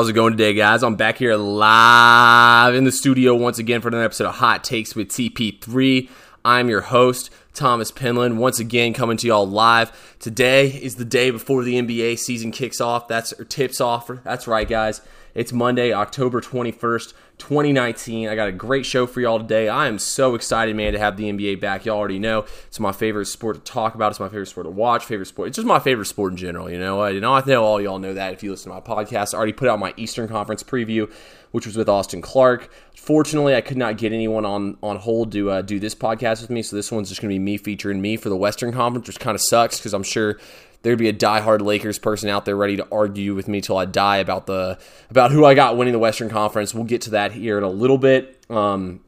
How's it going today, guys? I'm back here live in the studio once again for another episode of Hot Takes with TP3. I'm your host, Thomas Penland, once again coming to y'all live. Today is the day before the NBA season kicks off. That's or tips off. That's right, guys. It's Monday, October 21st, 2019. I got a great show for y'all today. I am so excited, man, to have the NBA back. Y'all already know it's my favorite sport to talk about. It's my favorite sport to watch. Favorite sport. It's just my favorite sport in general. You know, you know, I know all y'all know that if you listen to my podcast. I already put out my Eastern Conference preview, which was with Austin Clark. Fortunately, I could not get anyone on on hold to uh, do this podcast with me, so this one's just going to be me featuring me for the Western Conference, which kind of sucks because I'm sure there'd be a diehard Lakers person out there ready to argue with me till I die about the about who I got winning the Western Conference. We'll get to that here in a little bit. Um,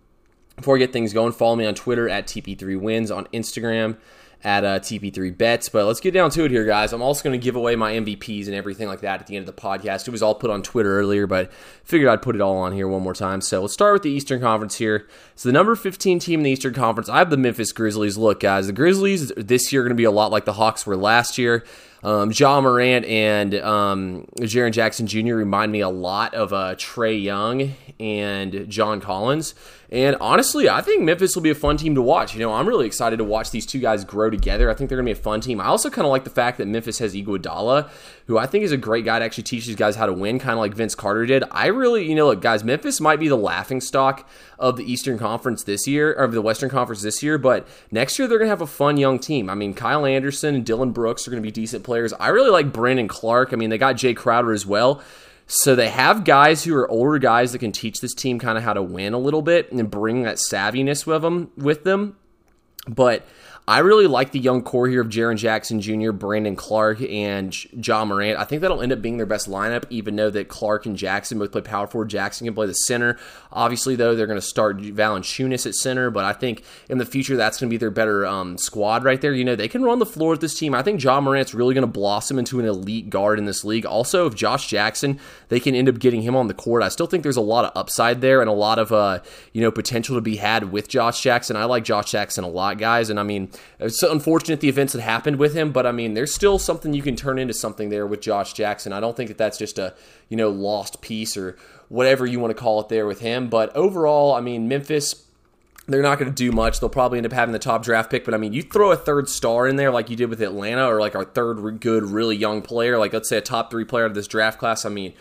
before I get things going, follow me on Twitter at TP3Wins, on Instagram at uh, TP3 Bets. But let's get down to it here, guys. I'm also going to give away my MVPs and everything like that at the end of the podcast. It was all put on Twitter earlier, but figured I'd put it all on here one more time. So let's start with the Eastern Conference here. So the number 15 team in the Eastern Conference, I have the Memphis Grizzlies. Look, guys, the Grizzlies this year are going to be a lot like the Hawks were last year. Um, Ja Morant and um, Jaren Jackson Jr. remind me a lot of uh, Trae Young and John Collins. And honestly, I think Memphis will be a fun team to watch. You know, I'm really excited to watch these two guys grow together. I think they're going to be a fun team. I also kind of like the fact that Memphis has Iguodala, who I think is a great guy to actually teach these guys how to win, kind of like Vince Carter did. I really, you know, look, guys, Memphis might be the laughing stock of the Eastern Conference this year, or the Western Conference this year, but next year they're going to have a fun young team. I mean, Kyle Anderson and Dillon Brooks are going to be decent players. I really like Brandon Clarke. I mean, they got Jae Crowder as well. So they have guys who are older guys that can teach this team kind of how to win a little bit and bring that savviness with them with them. But I really like the young core here of Jaren Jackson Jr., Brandon Clarke, and John Morant. I think that'll end up being their best lineup, even though that Clark and Jackson both play power forward. Jackson can play the center. Obviously, though, they're going to start Valanciunas at center, but I think in the future that's going to be their better um, squad right there. You know, they can run the floor with this team. I think John Morant's really going to blossom into an elite guard in this league. Also, if Josh Jackson, they can end up getting him on the court. I still think there's a lot of upside there and a lot of uh, you know potential to be had with Josh Jackson. I like Josh Jackson a lot, guys, and I mean Uh, it's unfortunate the events that happened with him, but I mean, there's still something you can turn into something there with Josh Jackson. I don't think that that's just a you know lost piece or whatever you want to call it there with him. But overall, I mean, Memphis. They're not going to do much. They'll probably end up having the top draft pick, but I mean, you throw a third star in there like you did with Atlanta, or like our third good, really young player, like let's say a top three player of this draft class. I mean,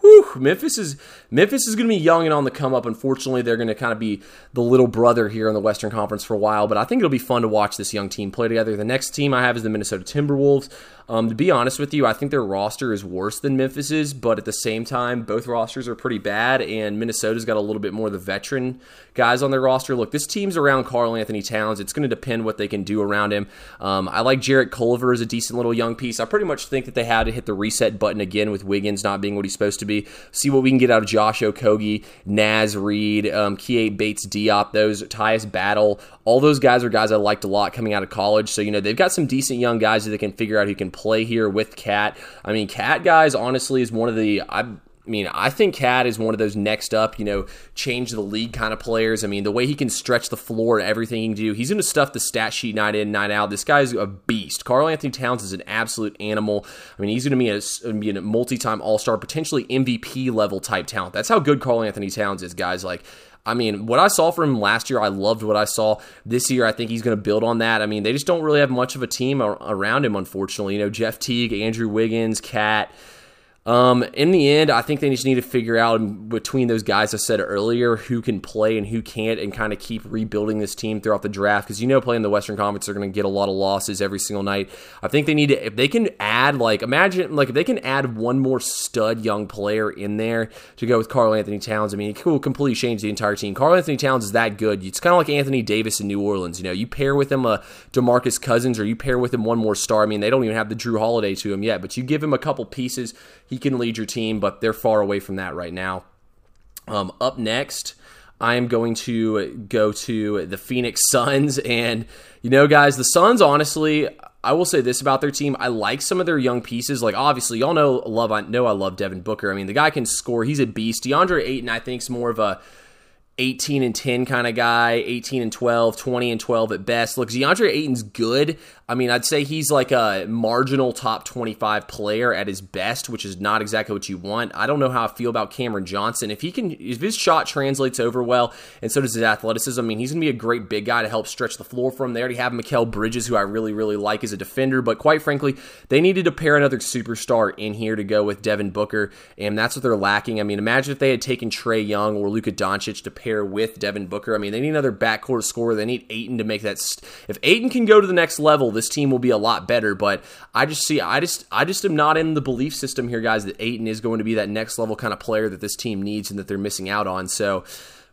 Whew, Memphis is Memphis is going to be young and on the come up. Unfortunately, they're going to kind of be the little brother here in the Western Conference for a while. But I think it'll be fun to watch this young team play together. The next team I have is the Minnesota Timberwolves. Um, to be honest with you, I think their roster is worse than Memphis's, but at the same time, both rosters are pretty bad, and Minnesota's got a little bit more of the veteran guys on their roster. Look, this team's around Karl Anthony Towns. It's going to depend what they can do around him. Um, I like Jarrett Culver as a decent little young piece. I pretty much think that they had to hit the reset button again with Wiggins not being what he's supposed to be. See what we can get out of Josh Okogie, Naz Reid, um, Keita Bates Diop, those Tyus Battle. All those guys are guys I liked a lot coming out of college. So, you know, they've got some decent young guys that they can figure out who can play here with Cat. I mean, Cat guys honestly is one of the I mean, I think Cat is one of those next up, you know, change the league kind of players. I mean, the way he can stretch the floor, everything he can do, he's going to stuff the stat sheet night in, night out. This guy's a beast. Karl Anthony Towns is an absolute animal. I mean, he's going to be a, a multi-time All-Star, potentially MVP level type talent. That's how good Karl Anthony Towns is, guys. Like I mean, what I saw from him last year, I loved what I saw. This year, I think he's going to build on that. I mean, they just don't really have much of a team around him, unfortunately. You know, Jeff Teague, Andrew Wiggins, Cat. Um, in the end, I think they just need to figure out between those guys I said earlier who can play and who can't, and kind of keep rebuilding this team throughout the draft. Because you know, playing the Western Conference, they're going to get a lot of losses every single night. I think they need to if they can add like imagine like if they can add one more stud young player in there to go with Karl Anthony Towns. I mean, it will completely change the entire team. Karl Anthony Towns is that good. It's kind of like Anthony Davis in New Orleans. You know, you pair with him a Demarcus Cousins, or you pair with him one more star. I mean, they don't even have the Jrue Holiday to him yet, but you give him a couple pieces, he can lead your team but they're far away from that right now. Um, up next, I am going to go to the Phoenix Suns. And, you know, guys, the Suns, honestly, I will say this about their team. I like some of their young pieces. Like, obviously, y'all know, love, I know I love Devin Booker. I mean, the guy can score. He's a beast. DeAndre Ayton, I think, is more of a 18 and 10 kind of guy, 18 and 12, 20 and 12 at best. Look, DeAndre Ayton's good. I mean, I'd say he's like a marginal top 25 player at his best, which is not exactly what you want. I don't know how I feel about Cameron Johnson. If he can, if his shot translates over well, and so does his athleticism, I mean, he's going to be a great big guy to help stretch the floor for him. They already have Mikal Bridges, who I really, really like as a defender, but quite frankly, they needed to pair another superstar in here to go with Devin Booker, and that's what they're lacking. I mean, imagine if they had taken Trae Young or Luka Doncic to pair with Devin Booker. I mean, they need another backcourt scorer. They need Ayton to make that. St- if Ayton can go to the next level, this team will be a lot better. But I just see, I just, I just am not in the belief system here, guys, that Ayton is going to be that next level kind of player that this team needs and that they're missing out on. So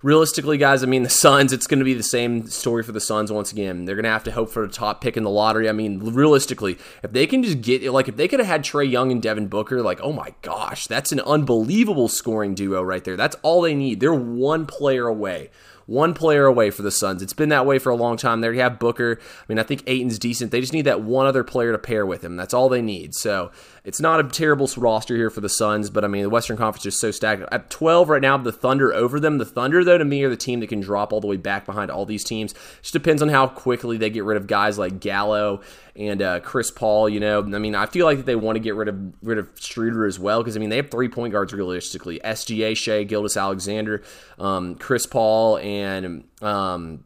realistically, guys, I mean, the Suns, it's going to be the same story for the Suns once again. They're going to have to hope for a top pick in the lottery. I mean, realistically, if they can just get, like, if they could have had Trae Young and Devin Booker, like, oh my gosh, that's an unbelievable scoring duo right there. That's all they need. They're one player away one player away for the Suns. It's been that way for a long time. They have Booker. I mean, I think Ayton's decent. They just need that one other player to pair with him. That's all they need. So it's not a terrible roster here for the Suns, but I mean, the Western Conference is so stacked. At 12 right now, the Thunder over them. The Thunder, though, to me, are the team that can drop all the way back behind all these teams. It just depends on how quickly they get rid of guys like Gallo and uh, Chris Paul. You know, I mean, I feel like they want to get rid of rid of Schroeder as well because I mean they have three point guards realistically: SGA, Shai, Gilgeous Alexander, um, Chris Paul, and um,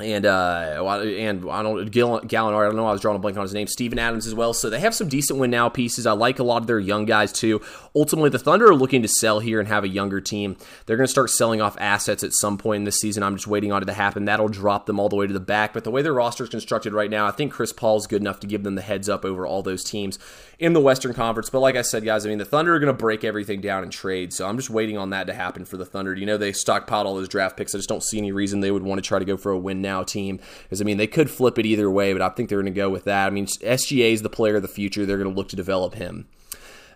and uh, and I don't Gallinari. I don't know. I was drawing a blank on his name. Steven Adams as well. So they have some decent win now pieces. I like a lot of their young guys too. Ultimately, the Thunder are looking to sell here and have a younger team. They're going to start selling off assets at some point in this season. I'm just waiting on it to happen. That'll drop them all the way to the back. But the way their roster is constructed right now, I think Chris Paul's good enough to give them the heads up over all those teams in the Western Conference. But like I said, guys, I mean the Thunder are going to break everything down in trade. So I'm just waiting on that to happen for the Thunder. You know they stockpiled all those draft picks. I just don't see any reason they would want to try to go for a win now team. Because I mean they could flip it either way, but I think they're going to go with that. I mean SGA is the player of the future. They're going to look to develop him.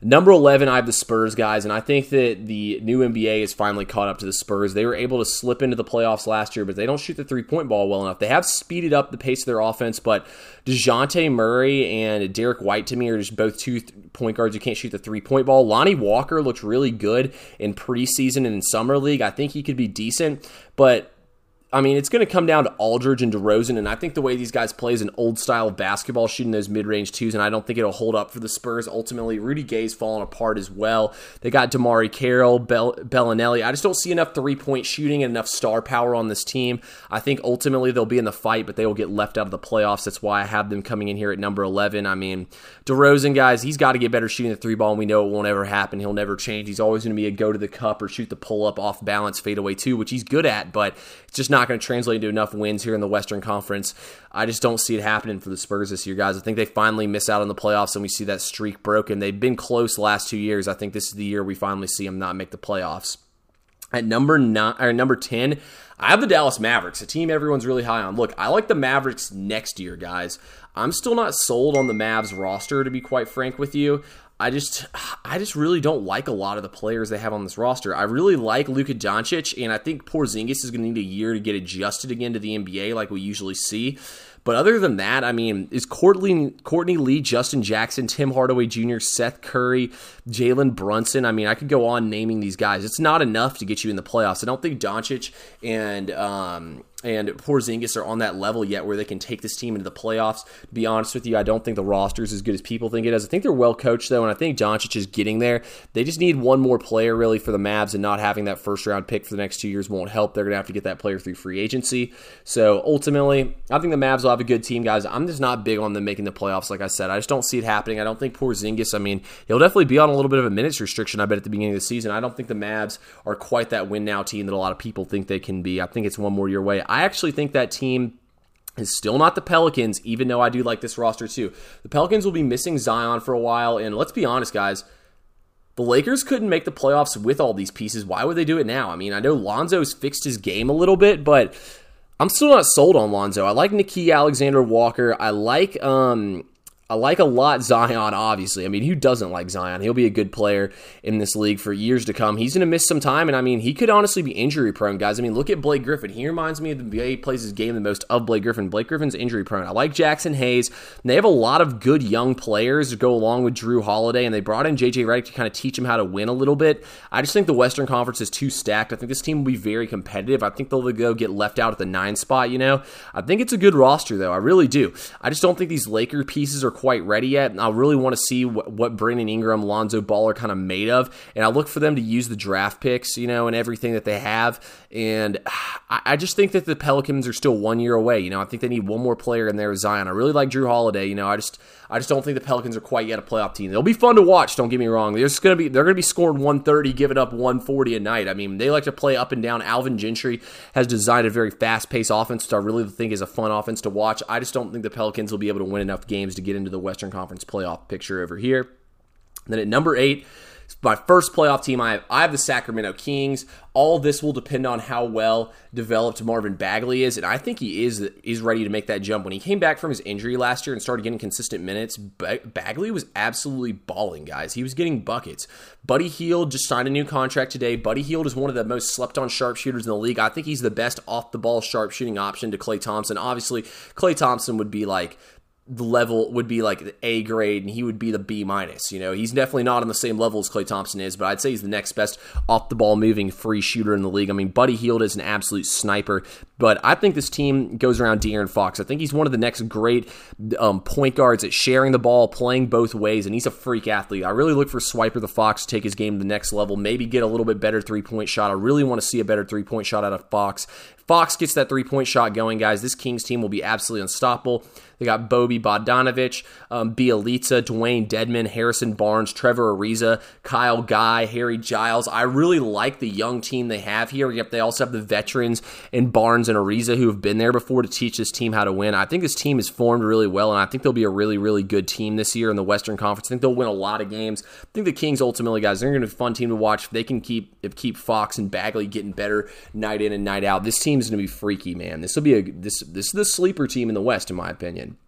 Number 11, I have the Spurs, guys, and I think that the new NBA is finally caught up to the Spurs. They were able to slip into the playoffs last year, but they don't shoot the three point ball well enough. They have speeded up the pace of their offense, but DeJounte Murray and Derrick White to me are just both two point guards who can't shoot the three point ball. Lonnie Walker looked really good in preseason and in Summer League. I think he could be decent, but I mean, it's going to come down to Aldridge and DeRozan, and I think the way these guys play is an old style basketball, shooting those mid range twos, and I don't think it'll hold up for the Spurs. Ultimately, Rudy Gay's fallen apart as well. They got DeMarre Carroll, Bell- Belinelli. I just don't see enough three point shooting and enough star power on this team. I think ultimately they'll be in the fight, but they will get left out of the playoffs. That's why I have them coming in here at number 11. I mean, DeRozan, guys, he's got to get better shooting the three ball, and we know it won't ever happen. He'll never change. He's always going to be a go to the cup or shoot the pull up off balance fadeaway too, which he's good at, but it's just not going to translate into enough enough wins here in the Western Conference. I just don't see it happening for the Spurs this year, guys. I think they finally miss out on the playoffs and we see that streak broken. They've been close the last two years. I think this is the year we finally see them not make the playoffs. At number nine or number ten, I have the Dallas Mavericks, a team everyone's really high on. Look, I like the Mavericks next year, guys. I'm still not sold on the Mavs roster, to be quite frank with you. I just I just really don't like a lot of the players they have on this roster. I really like Luka Doncic, and I think Porzingis is going to need a year to get adjusted again to the NBA like we usually see. But other than that, I mean, is Courtney, Courtney Lee, Justin Jackson, Tim Hardaway Jr., Seth Curry, Jalen Brunson. I mean, I could go on naming these guys. It's not enough to get you in the playoffs. I don't think Doncic and um, and Porzingis are on that level yet where they can take this team into the playoffs. To be honest with you, I don't think the roster is as good as people think it is. I think they're well coached though, and I think Doncic is getting there. They just need one more player really for the Mavs, and not having that first round pick for the next two years won't help. They're gonna have to get that player through free agency. So ultimately, I think the Mavs will have a good team, guys. I'm just not big on them making the playoffs. Like I said, I just don't see it happening. I don't think Porzingis. I mean, he'll definitely be on a little bit of a minutes restriction. I bet at the beginning of the season. I don't think the Mavs are quite that win now team that a lot of people think they can be. I think it's one more year away. Actually think that team is still not the Pelicans, even though I do like this roster too. The Pelicans will be missing Zion for a while, and let's be honest, guys. The Lakers couldn't make the playoffs with all these pieces. Why would they do it now? I mean, I know Lonzo's fixed his game a little bit, but I'm still not sold on Lonzo. I like Nickeil Alexander Walker. I like um I like a lot Zion, obviously. I mean, who doesn't like Zion? He'll be a good player in this league for years to come. He's going to miss some time, and I mean, he could honestly be injury prone, guys. I mean, look at Blake Griffin. He reminds me of the NBA plays his game the most of Blake Griffin. Blake Griffin's injury prone. I like Jaxson Hayes. They have a lot of good young players to go along with Jrue Holiday, and they brought in JJ Redick to kind of teach him how to win a little bit. I just think the Western Conference is too stacked. I think this team will be very competitive. I think they'll go get left out at the nine spot, you know? I think it's a good roster, though. I really do. I just don't think these Laker pieces are quite ready yet. I really want to see what, what Brandon Ingram, Lonzo Ball are kind of made of, and I look for them to use the draft picks, you know, and everything that they have. And I, I just think that the Pelicans are still one year away. You know, I think they need one more player in there with Zion. I really like Jrue Holiday. You know, I just I just don't think the Pelicans are quite yet a playoff team. They'll be fun to watch. Don't get me wrong. There's gonna be they're gonna be scoring 130, giving up 140 a night. I mean, they like to play up and down. Alvin Gentry has designed a very fast paced offense, which I really think is a fun offense to watch. I just don't think the Pelicans will be able to win enough games to get into the Western Conference playoff picture over here. Then at number eight, my first playoff team I have, I have the Sacramento Kings. All this will depend on how well developed Marvin Bagley is, and I think he is is ready to make that jump. When he came back from his injury last year and started getting consistent minutes, Bagley was absolutely balling, guys. He was getting buckets. Buddy Hield just signed a new contract today. Buddy Hield is one of the most slept on sharpshooters in the league. I think he's the best off the ball sharpshooting option to Klay Thompson. Obviously, Klay Thompson would be like level would be like the A grade and he would be the B minus. You know, he's definitely not on the same level as Klay Thompson is, but I'd say he's the next best off the ball moving free shooter in the league. I mean, Buddy Hield is an absolute sniper, but I think this team goes around De'Aaron Fox. I think he's one of the next great um, point guards at sharing the ball, playing both ways, and he's a freak athlete. I really look for Swiper the Fox to take his game to the next level, maybe get a little bit better three point shot. I really want to see a better three point shot out of Fox. Fox gets that three point shot going, guys. This Kings team will be absolutely unstoppable. They got Bobby Bogdanovich, um, Bjelica, Dewayne Dedmon, Harrison Barnes, Trevor Ariza, Kyle Guy, Harry Giles. I really like the young team they have here. Yep, they also have the veterans in Barnes and Ariza who have been there before to teach this team how to win. I think this team is formed really well, and I think they'll be a really, really good team this year in the Western Conference. I think they'll win a lot of games. I think the Kings ultimately, guys, they're going to be a fun team to watch. If they can keep if keep Fox and Bagley getting better night in and night out, this team is going to be freaky, man. This will be a this this is the sleeper team in the West, in my opinion.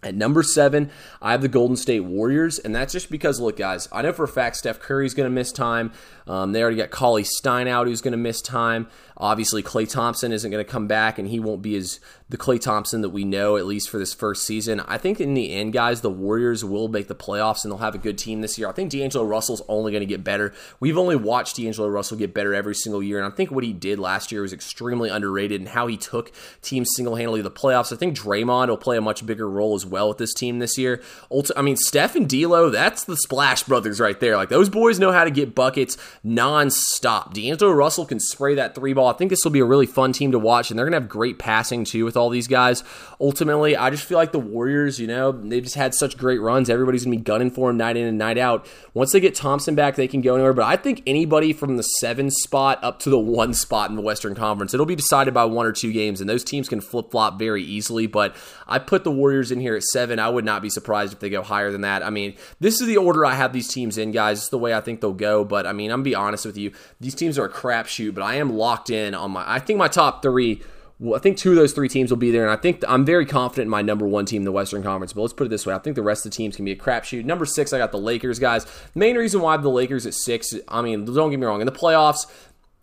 At number seven, I have the Golden State Warriors, and that's just because, look, guys, I know for a fact Steph Curry's going to miss time. Um, they already got Cauley Stein out, who's going to miss time. Obviously, Klay Thompson isn't going to come back, and he won't be as the Klay Thompson that we know, at least for this first season. I think in the end, guys, the Warriors will make the playoffs, and they'll have a good team this year. I think D'Angelo Russell's only going to get better. We've only watched D'Angelo Russell get better every single year, and I think what he did last year was extremely underrated, and how he took teams single handedly to the playoffs. I think Draymond will play a much bigger role as well with this team this year. I mean, Steph and D'Lo, that's the Splash Brothers right there. Like those boys know how to get buckets non-stop. D'Angelo Russell can spray that three ball. I think this will be a really fun team to watch, and they're gonna have great passing too with all these guys. Ultimately, I just feel like the Warriors, you know, they've just had such great runs. Everybody's gonna be gunning for them night in and night out. Once they get Thompson back, they can go anywhere. But I think anybody from the seven spot up to the one spot in the Western Conference, it'll be decided by one or two games, and those teams can flip flop very easily. But I put the Warriors in here at seven. I would not be surprised if they go higher than that. I mean, this is the order I have these teams in, guys. It's the way I think they'll go. But I mean, I'm gonna be honest with you. These teams are a crapshoot, but I am locked in on my. I think my top three. I think two of those three teams will be there, and I think I'm very confident in my number one team the Western Conference. But let's put it this way: I think the rest of the teams can be a crapshoot. Number six, I got the Lakers, guys. Main reason why the Lakers at six. I mean, don't get me wrong. In the playoffs,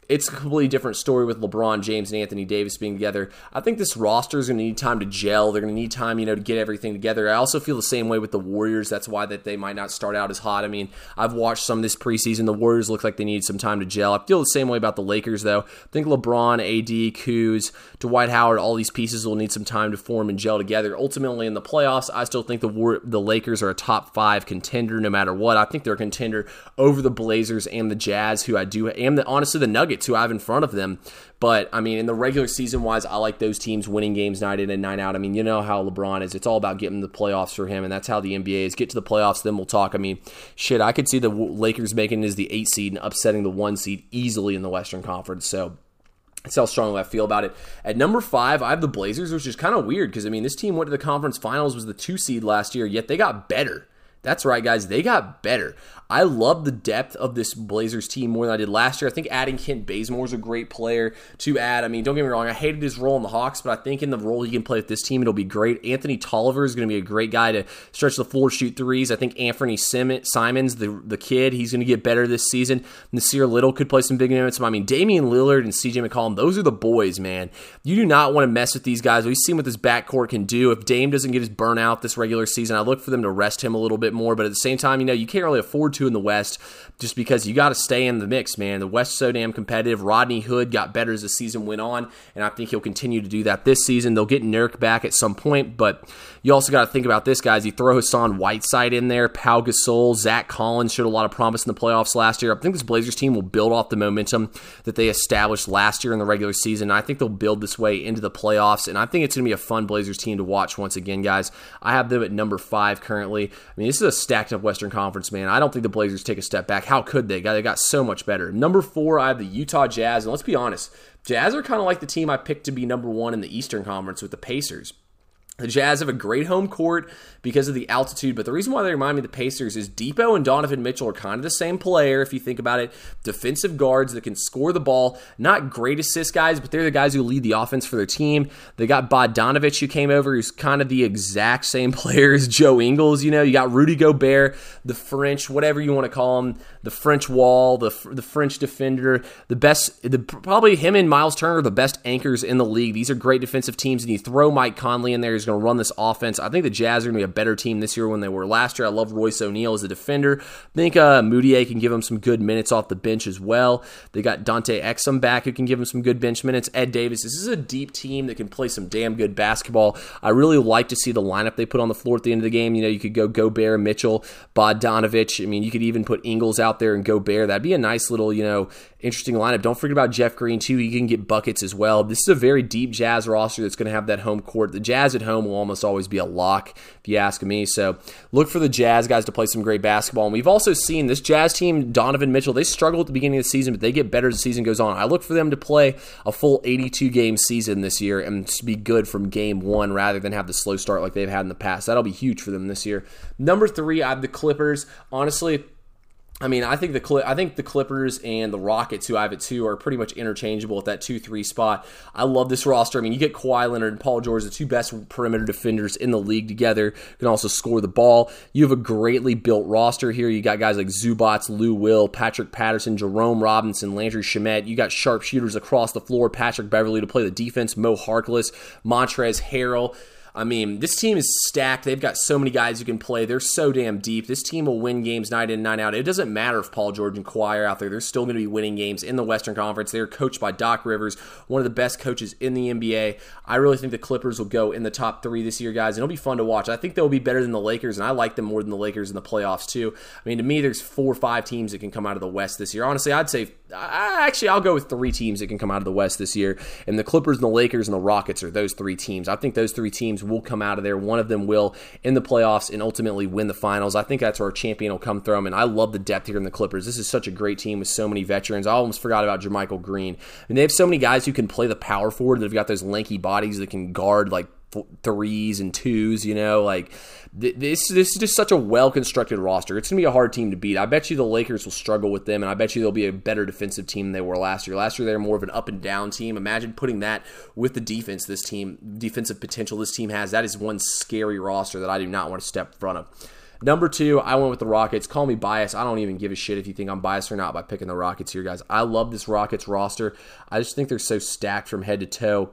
it's a completely different story with LeBron James and Anthony Davis being together. I think this roster is going to need time to gel. They're going to need time, you know, to get everything together. I also feel the same way with the Warriors. That's why that they might not start out as hot. I mean, I've watched some this preseason. The Warriors look like they need some time to gel. I feel the same way about the Lakers, though. I think LeBron, AD, Kuz, Dwight Howard, all these pieces will need some time to form and gel together. Ultimately, in the playoffs, I still think the War- the Lakers are a top five contender no matter what. I think they're a contender over the Blazers and the Jazz, who I do, and the, honestly the Nuggets, who I have in front of them. But I mean, in the regular season wise, I like those teams winning games night in and night out. I mean, you know how LeBron is. It's all about getting the playoffs for him, and that's how the NBA is. Get to the playoffs, then we'll talk. I mean, shit, I could see the Lakers making it as the eight seed and upsetting the one seed easily in the Western Conference. So that's how strongly I feel about it. At number five, I have the Blazers, which is kind of weird because I mean, this team went to the conference finals, was the two seed last year, yet they got better That's right, guys. They got better. I love the depth of this Blazers team more than I did last year. I think adding Kent Bazemore is a great player to add. I mean, don't get me wrong, I hated his role in the Hawks, but I think in the role he can play with this team, it'll be great. Anthony Tolliver is going to be a great guy to stretch the floor, shoot threes. I think Anthony Simons, the, the kid, he's going to get better this season. Nassir Little could play some big minutes. I mean, Damian Lillard and CJ McCollum, those are the boys, man. You do not want to mess with these guys. We've seen what this backcourt can do. If Dame doesn't get his burnout this regular season, I look for them to rest him a little bit more. But at the same time, you know, you can't really afford to in the West just because you got to stay in the mix, man. The West so damn competitive. Rodney Hood got better as the season went on, and I think he'll continue to do that this season. They'll get Nurk back at some point, but you also got to think about this, guys. You throw Hassan Whiteside in there, Pau Gasol, Zach Collins showed a lot of promise in the playoffs last year. I think this Blazers team will build off the momentum that they established last year in the regular season. I think they'll build this way into the playoffs, and I think it's going to be a fun Blazers team to watch once again, guys. I have them at number five currently. I mean, this is a stacked up Western Conference, man. I don't think the Blazers take a step back. How could they? They got so much better. Number four, I have the Utah Jazz, and let's be honest, Jazz are kind of like the team I picked to be number one in the Eastern Conference with the Pacers. The Jazz have a great home court because of the altitude, but the reason why they remind me of the Pacers is Dipo and Donovan Mitchell are kind of the same player if you think about it. Defensive guards that can score the ball, not great assist guys, but they're the guys who lead the offense for their team. They got Bogdanovich who came over, who's kind of the exact same player as Joe Ingles. You know, you got Rudy Gobert, the French, whatever you want to call him, the French wall, the the French defender, the best, the, probably him and Miles Turner are the best anchors in the league. These are great defensive teams, and you throw Mike Conley in there going to run this offense. I think the Jazz are going to be a better team this year when they were last year. I love Royce O'Neale as a defender. I think uh, Mudiay can give him some good minutes off the bench as well. They got Dante Exum back who can give him some good bench minutes. Ed Davis. This is a deep team that can play some damn good basketball. I really like to see the lineup they put on the floor at the end of the game. You know, you could go Gobert, Mitchell, Bogdanovich. I mean, you could even put Ingles out there and Gobert. That'd be a nice little, you know, interesting lineup. Don't forget about Jeff Green too. He can get buckets as well. This is a very deep Jazz roster that's going to have that home court. The Jazz at home will almost always be a lock, if you ask me. So look for the Jazz guys to play some great basketball. And we've also seen this Jazz team, Donovan Mitchell, they struggle at the beginning of the season, but they get better as the season goes on. I look for them to play a full 82 game season this year and be good from game one rather than have the slow start like they've had in the past. That'll be huge for them this year. Number three, I have the Clippers. Honestly, I mean, I think the I think the Clippers and the Rockets, who I have at two, are pretty much interchangeable at that two three spot. I love this roster. I mean, you get Kawhi Leonard and Paul George, the two best perimeter defenders in the league together, You can also score the ball. You have a greatly built roster here. You got guys like Zubac, Lou Will, Patrick Patterson, Jerome Robinson, Landry Shamet. You got sharpshooters across the floor, Patrick Beverley to play the defense, Mo Harkless, Montrez Harrell. I mean, this team is stacked. They've got so many guys who can play. They're so damn deep. This team will win games night in, night out. It doesn't matter if Paul George and Kawhi are out there. They're still going to be winning games in the Western Conference. They're coached by Doc Rivers, one of the best coaches in the NBA. I really think the Clippers will go in the top three this year, guys, it'll be fun to watch. I think they'll be better than the Lakers, and I like them more than the Lakers in the playoffs, too. I mean, to me, there's four or five teams that can come out of the West this year. Honestly, I'd say, actually, I'll go with three teams that can come out of the West this year, and the Clippers and the Lakers and the Rockets are those three teams. I think those three teams will come out of there one of them will in the playoffs and ultimately win the finals. I think that's where our champion will come from. And I love the depth here in the Clippers. This is such a great team with so many veterans. I almost forgot about JaMychal Green. I And they have so many guys who can play the power forward that have got those lanky bodies that can guard like threes and twos, you know, like this this is just such a well constructed roster. It's gonna be a hard team to beat. I bet you the Lakers will struggle with them, and I bet you they'll be a better defensive team than they were last year. Last year they were more of an up and down team. Imagine putting that with the defense this team defensive potential this team has. That is one scary roster that I do not want to step in front of. Number two, I went with the Rockets. Call me biased. I don't even give a shit if you think I'm biased or not by picking the Rockets here, guys. I love this Rockets roster. I just think they're so stacked from head to toe.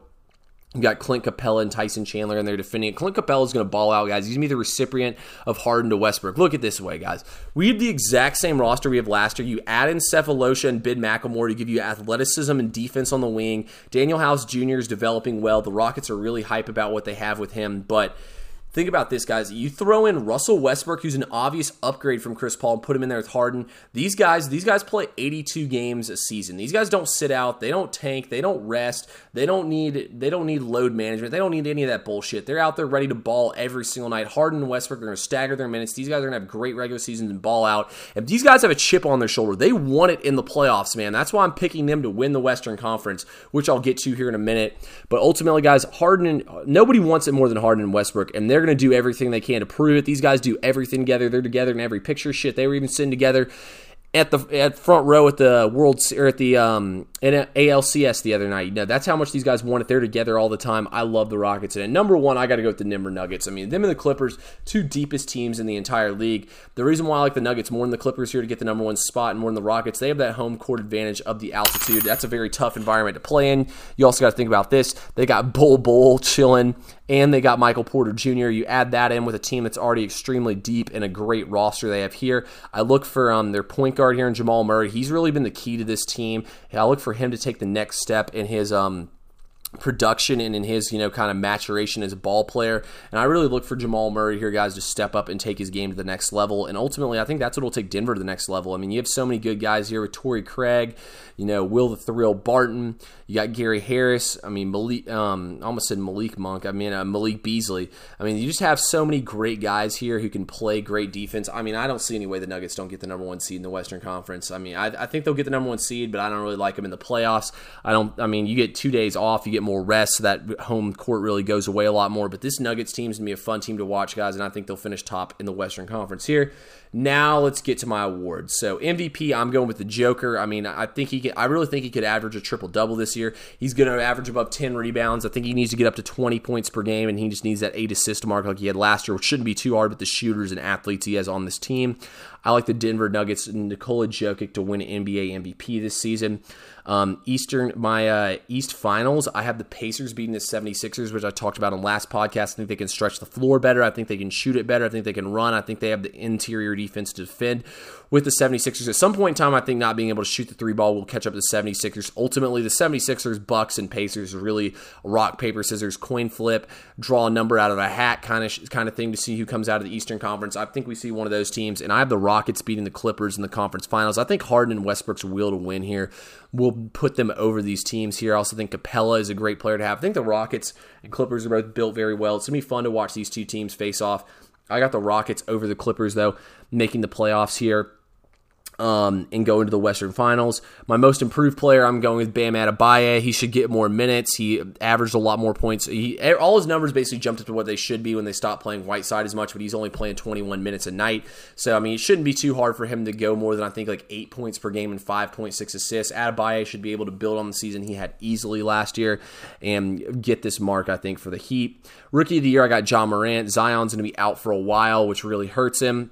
You got Clint Capela and Tyson Chandler in there defending. it. Clint Capela is going to ball out, guys. He's going to be the recipient of Harden to Westbrook. Look at this way, guys. We have the exact same roster we have last year. You add in Sefolosha and Ben McLemore to give you athleticism and defense on the wing. Danuel House Jr. is developing well. The Rockets are really hype about what they have with him, but – Think about this, guys. You throw in Russell Westbrook, who's an obvious upgrade from Chris Paul, and put him in there with Harden. These guys, these guys play 82 games a season. These guys don't sit out. They don't tank. They don't rest. They don't need. They don't need load management. They don't need any of that bullshit. They're out there ready to ball every single night. Harden and Westbrook are going to stagger their minutes. These guys are going to have great regular seasons and ball out. If these guys have a chip on their shoulder, they want it in the playoffs, man. That's why I'm picking them to win the Western Conference, which I'll get to here in a minute. But ultimately, guys, Harden, nobody wants it more than Harden and Westbrook, and they're they're going to do everything they can to prove it. These guys do everything together. They're together in every picture. Shit, they were even sitting together at the at front row at the World or at the um ALCS the other night. You know that's how much these guys want it. They're together all the time. I love the Rockets. And number one, I got to go with the Denver Nuggets. I mean, them and the Clippers, two deepest teams in the entire league. The reason why I like the Nuggets more than the Clippers here to get the number one spot and more than the Rockets, they have that home court advantage of the altitude. That's a very tough environment to play in. You also got to think about this. They got Bol Bol chilling and they got Michael Porter Jr. You add that in with a team that's already extremely deep and a great roster they have here. I look for um, their point guard here in Jamal Murray. He's really been the key to this team. I look for him to take the next step in his um, production and in his, you know, kind of maturation as a ball player. And I really look for Jamal Murray here, guys, to step up and take his game to the next level. And ultimately, I think that's what will take Denver to the next level. I mean, you have so many good guys here with Torrey Craig, you know, Will the Thrill Barton. You got Gary Harris. I mean, Malik, um, almost said Malik Monk. I mean, uh, Malik Beasley. I mean, you just have so many great guys here who can play great defense. I mean, I don't see any way the Nuggets don't get the number one seed in the Western Conference. I mean, I, I think they'll get the number one seed, but I don't really like them in the playoffs. I don't, I mean, you get two days off, you get more rest, so that home court really goes away a lot more. But this Nuggets team is going to be a fun team to watch, guys, and I think they'll finish top in the Western Conference here. Now let's get to my awards. So MVP, I'm going with the Joker. I mean, I think he can. I really think he could average a triple double this year. He's going to average above 10 rebounds. I think he needs to get up to 20 points per game, and he just needs that eight assist mark like he had last year, which shouldn't be too hard with the shooters and athletes he has on this team. I like the Denver Nuggets and Nikola Jokic to win NBA MVP this season. Um, Eastern, my uh, East Finals, I have the Pacers beating the 76ers, which I talked about on last podcast. I think they can stretch the floor better. I think they can shoot it better. I think they can run. I think they have the interior defense to defend with the 76ers. At some point in time, I think not being able to shoot the three ball will catch up to the 76ers. Ultimately, the 76ers, Bucks, and Pacers really rock, paper, scissors, coin flip, draw a number out of a hat kind of kind of thing to see who comes out of the Eastern Conference. I think we see one of those teams, and I have the Rockets beating the Clippers in the conference finals. I think Harden and Westbrook's will to win here will put them over these teams here. I also think Capela is a great player to have. I think the Rockets and Clippers are both built very well. It's going to be fun to watch these two teams face off. I got the Rockets over the Clippers, though, making the playoffs here um, and go into the Western Finals. My most improved player, I'm going with Bam Adebayo. He should get more minutes. He averaged a lot more points. He all his numbers basically jumped up to what they should be when they stopped playing Whiteside as much, but he's only playing 21 minutes a night. So I mean, it shouldn't be too hard for him to go more than I think like eight points per game and 5.6 assists. Adebayo should be able to build on the season he had easily last year and get this mark. I think for the Heat. Rookie of the year, I got John Morant. Zion's going to be out for a while, which really hurts him.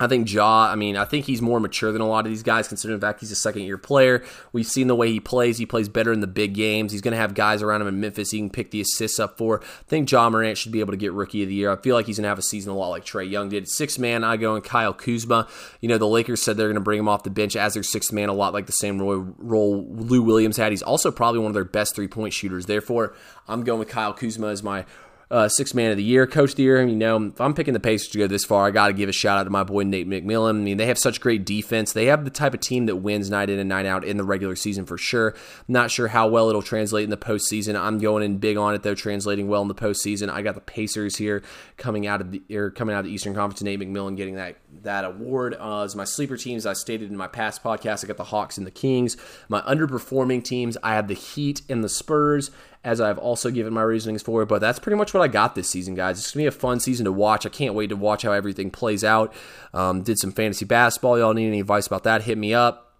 I think Ja, I mean, I think he's more mature than a lot of these guys, considering the fact he's a second year player. We've seen the way he plays. He plays better in the big games. He's going to have guys around him in Memphis he can pick the assists up for. I think Ja Morant should be able to get rookie of the year. I feel like he's going to have a season a lot like Trae Young did. Six man, I go in Kyle Kuzma. You know, the Lakers said they're going to bring him off the bench as their sixth man, a lot like the same role Lou Williams had. He's also probably one of their best three point shooters. Therefore, I'm going with Kyle Kuzma as my uh, six man of the year, coach of the year. You know, if I'm picking the Pacers to go this far, I got to give a shout out to my boy Nate McMillan. I mean, they have such great defense. They have the type of team that wins night in and night out in the regular season for sure. Not sure how well it'll translate in the postseason. I'm going in big on it though, translating well in the postseason. I got the Pacers here coming out of the or coming out of the Eastern Conference. Nate McMillan getting that that award uh, as my sleeper teams. I stated in my past podcast, I got the Hawks and the Kings. My underperforming teams, I have the Heat and the Spurs as I've also given my reasonings for it. But that's pretty much what I got this season, guys. It's going to be a fun season to watch. I can't wait to watch how everything plays out. Um, did some fantasy basketball. Y'all need any advice about that? Hit me up.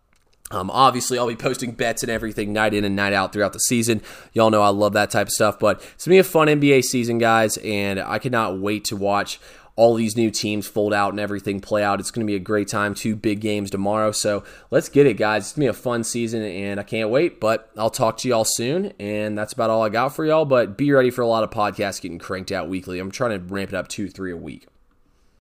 Um, obviously, I'll be posting bets and everything night in and night out throughout the season. Y'all know I love that type of stuff, but it's gonna be a fun NBA season, guys, and I cannot wait to watch all these new teams fold out and everything play out. It's going to be a great time. Two big games tomorrow. So let's get it, guys. It's going to be a fun season, and I can't wait. But I'll talk to y'all soon. And that's about all I got for y'all. But be ready for a lot of podcasts getting cranked out weekly. I'm trying to ramp it up two, three a week.